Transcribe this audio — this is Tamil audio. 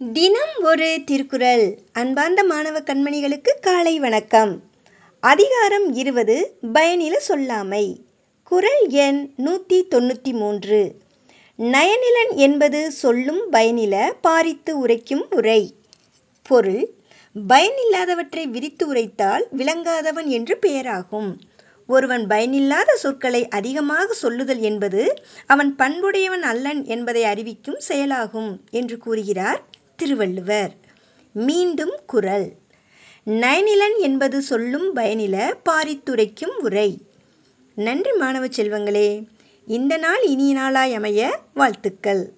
தினம் ஒரு திருக்குறள். அன்பார்ந்த மாணவ கண்மணிகளுக்கு காலை வணக்கம். அதிகாரம் இருபது பயனில சொல்லாமை. குறள் எண் நூற்றி தொண்ணூற்றி மூன்று. நயனிலன் என்பது சொல்லும் பயனில பாரித்து உரைக்கும் உரை. பொருள் பயனில்லாதவற்றை விரித்து உரைத்தால் விளங்காதவன் என்று பெயராகும். ஒருவன் பயனில்லாத சொற்களை அதிகமாக சொல்லுதல் என்பது அவன் பண்புடையவன் அல்லன் என்பதை அறிவிக்கும் செயலாகும் என்று கூறுகிறார் திருவள்ளுவர். மீண்டும் குரல். நயனிலன் என்பது சொல்லும் பயனில பாரித்துரைக்கும் உரை. நன்றி மாணவ செல்வங்களே இந்த நாள் இனிய நாளாய் அமைய வாழ்த்துக்கள்.